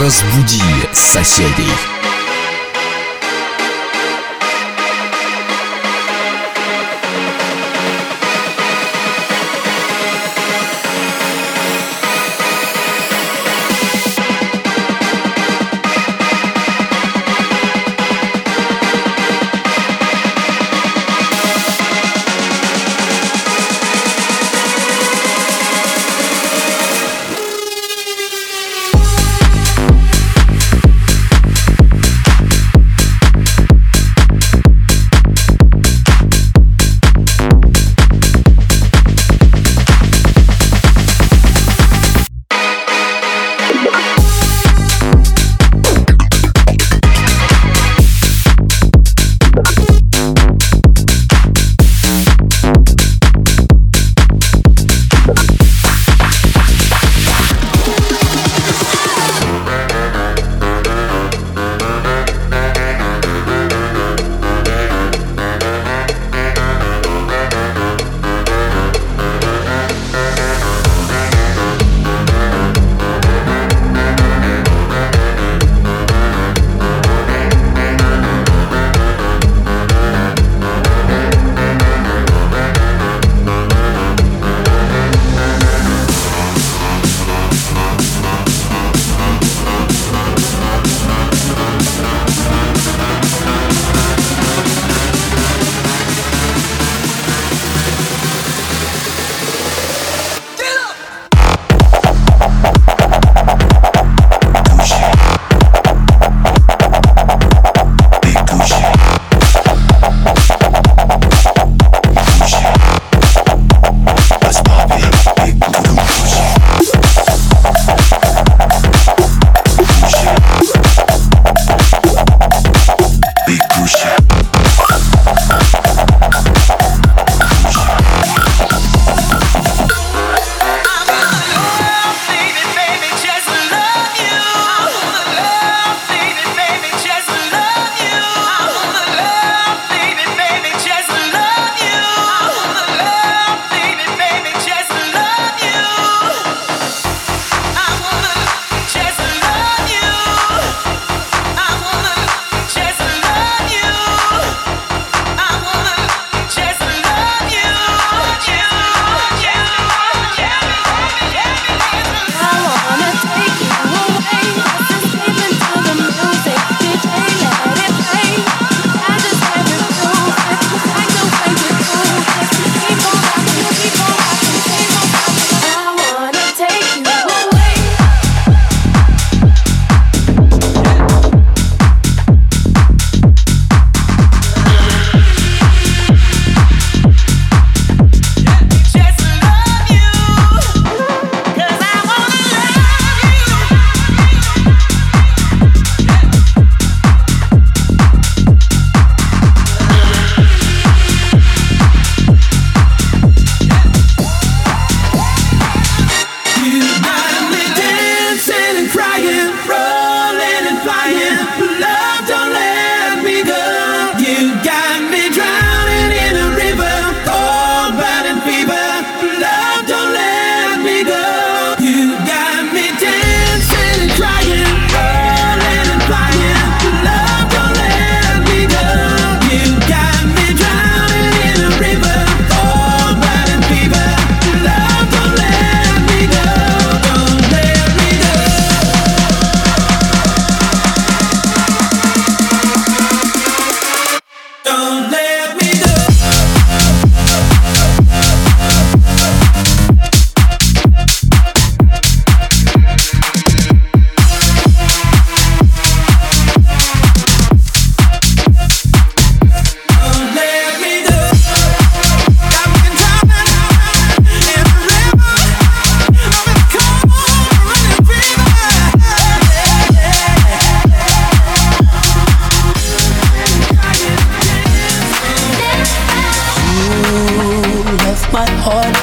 Разбуди соседей.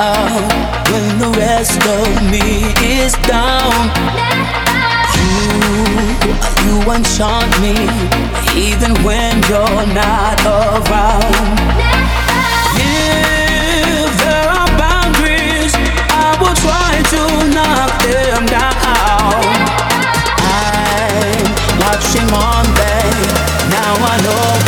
out when the rest of me is down. You, you enchant me even when you're not around. If there are boundaries, I will try to knock them down. I'm watching on now I know.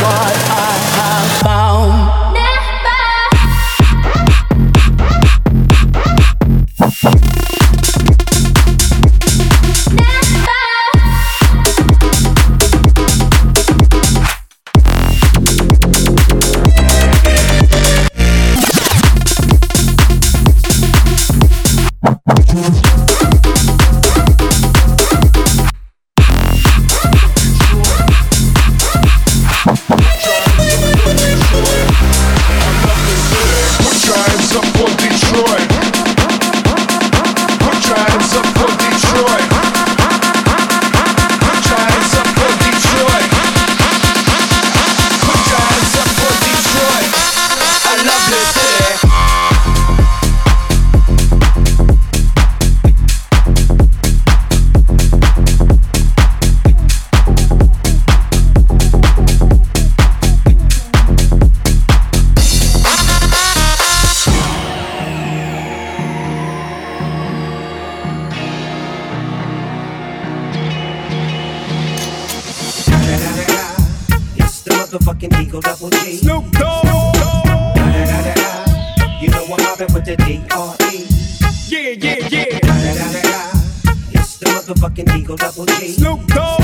motherfucking Eagle Double G. Snoop Dogg.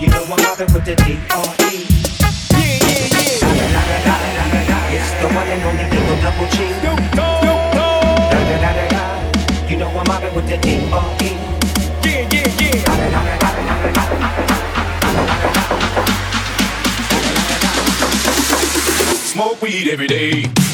You know I'm mobbing with the D-R-E. Yeah, yeah, yeah. It's the one and only Eagle Double G. Snoop Dogg. You know I'm with the D-R-E. Yeah, yeah, yeah. Smoke weed every day.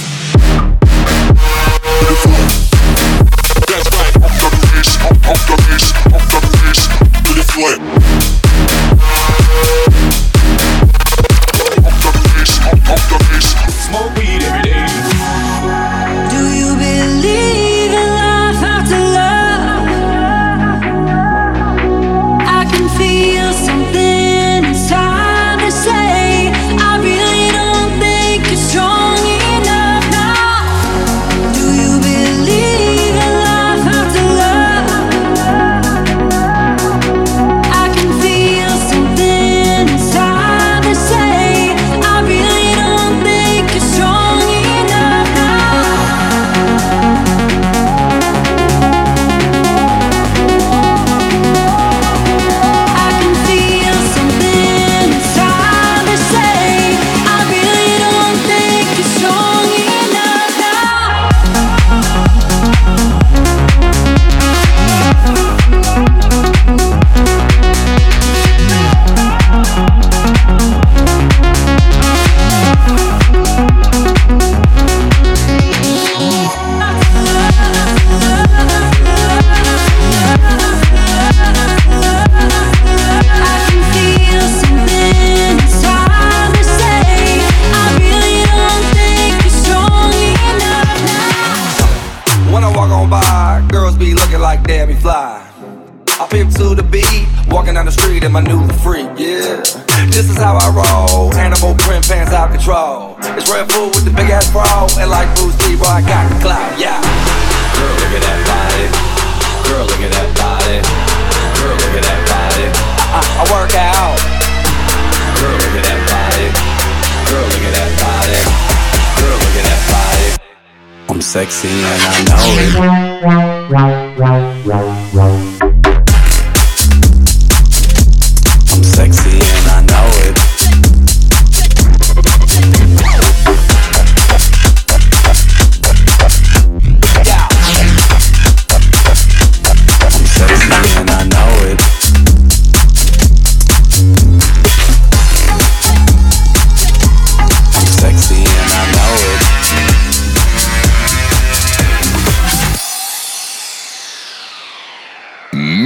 sexy and I know it.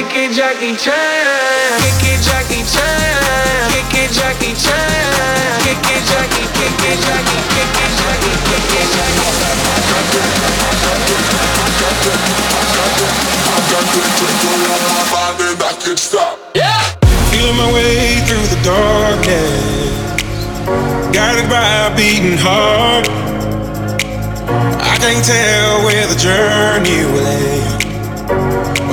Kick it, Jackie Chan. Kick it, Jackie Chan. Kick it, Jackie Chan. Kick it, Jackie, kick it, Jackie, kick it, Jackie, kick it, Jackie. Yeah. Feeling my way through the darkness, guided by a beating heart. I can't tell where the journey will end,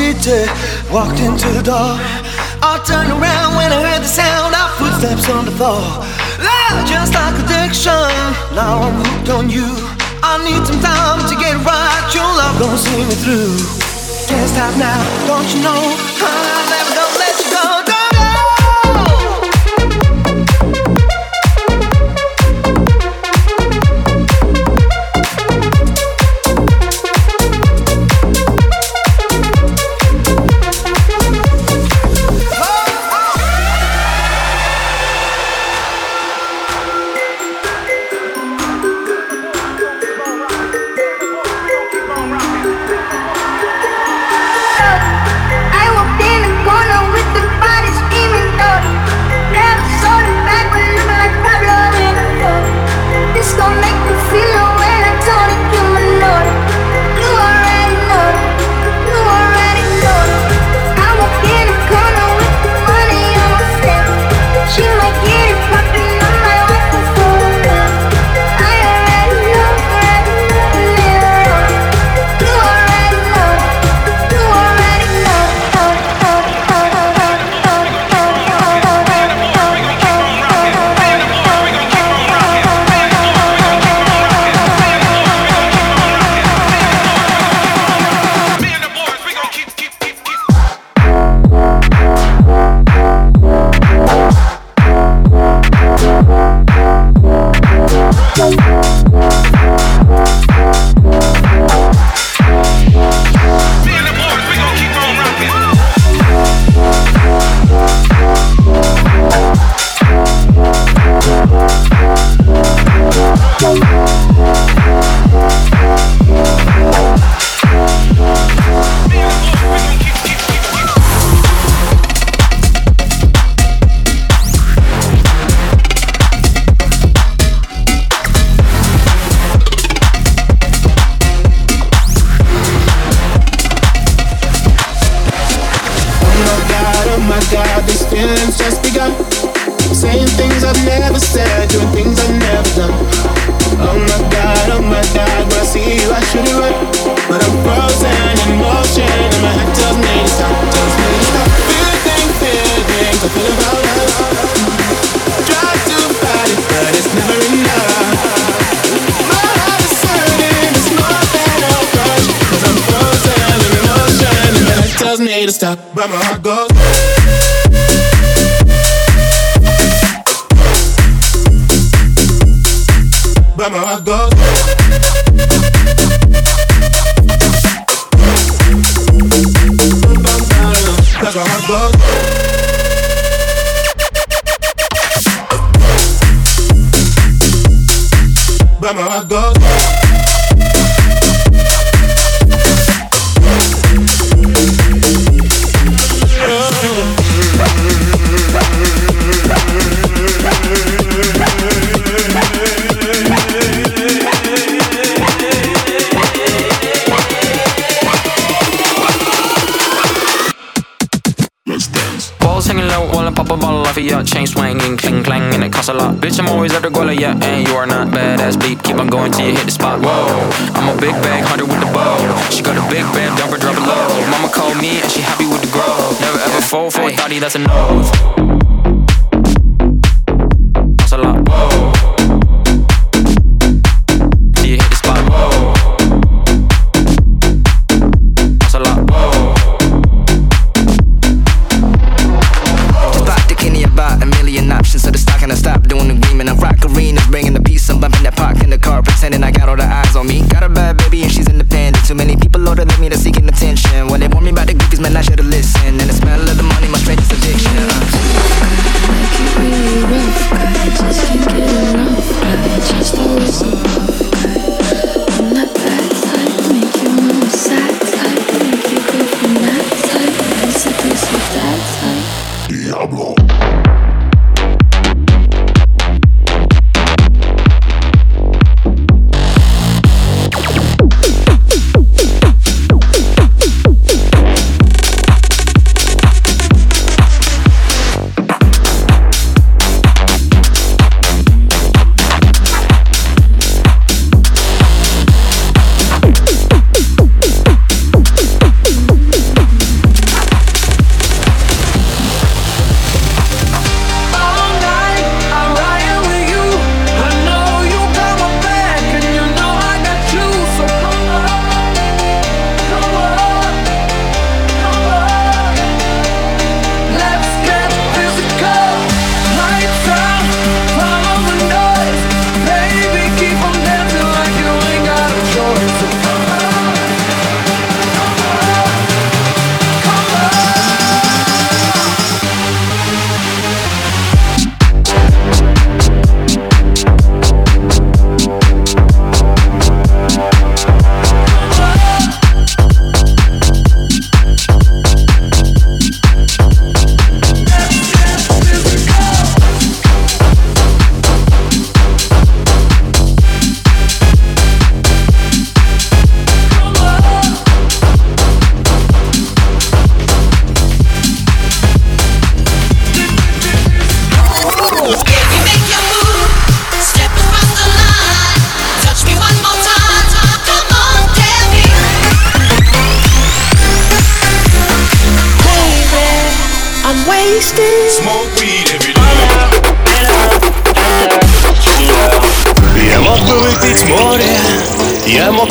City, walked into the door. I turned around when I heard the sound of footsteps on the floor. Ah, just like addiction, now I'm hooked on you. I need some time to get right. Your love gonna see me through. Can't stop now, don't you know? I'm never just begun. Saying things I've never said, doing things I've never done. Oh my god, oh my god, when I see you, I should run. But I'm frozen in motion, and my head tells me to stop. Tells me to stop. Feeling, feelings, I feel about love. Try to fight it, but it's never enough. My heart is hurting, it's more than a crush. Cause I'm frozen in emotion, and my head tells me to stop. But my heart goes. But my low while I pop a bottle off of your chain swinging, cling clang, and it costs a lot. Bitch, I'm always at the goal, yeah, and you are not badass beat. Keep on going till you hit the spot. Whoa, I'm a big bag hunter with the bow. She got a big band, dump her, drop it low. Mama called me and she happy with the grow. Never ever fall for a thotty, that's a no.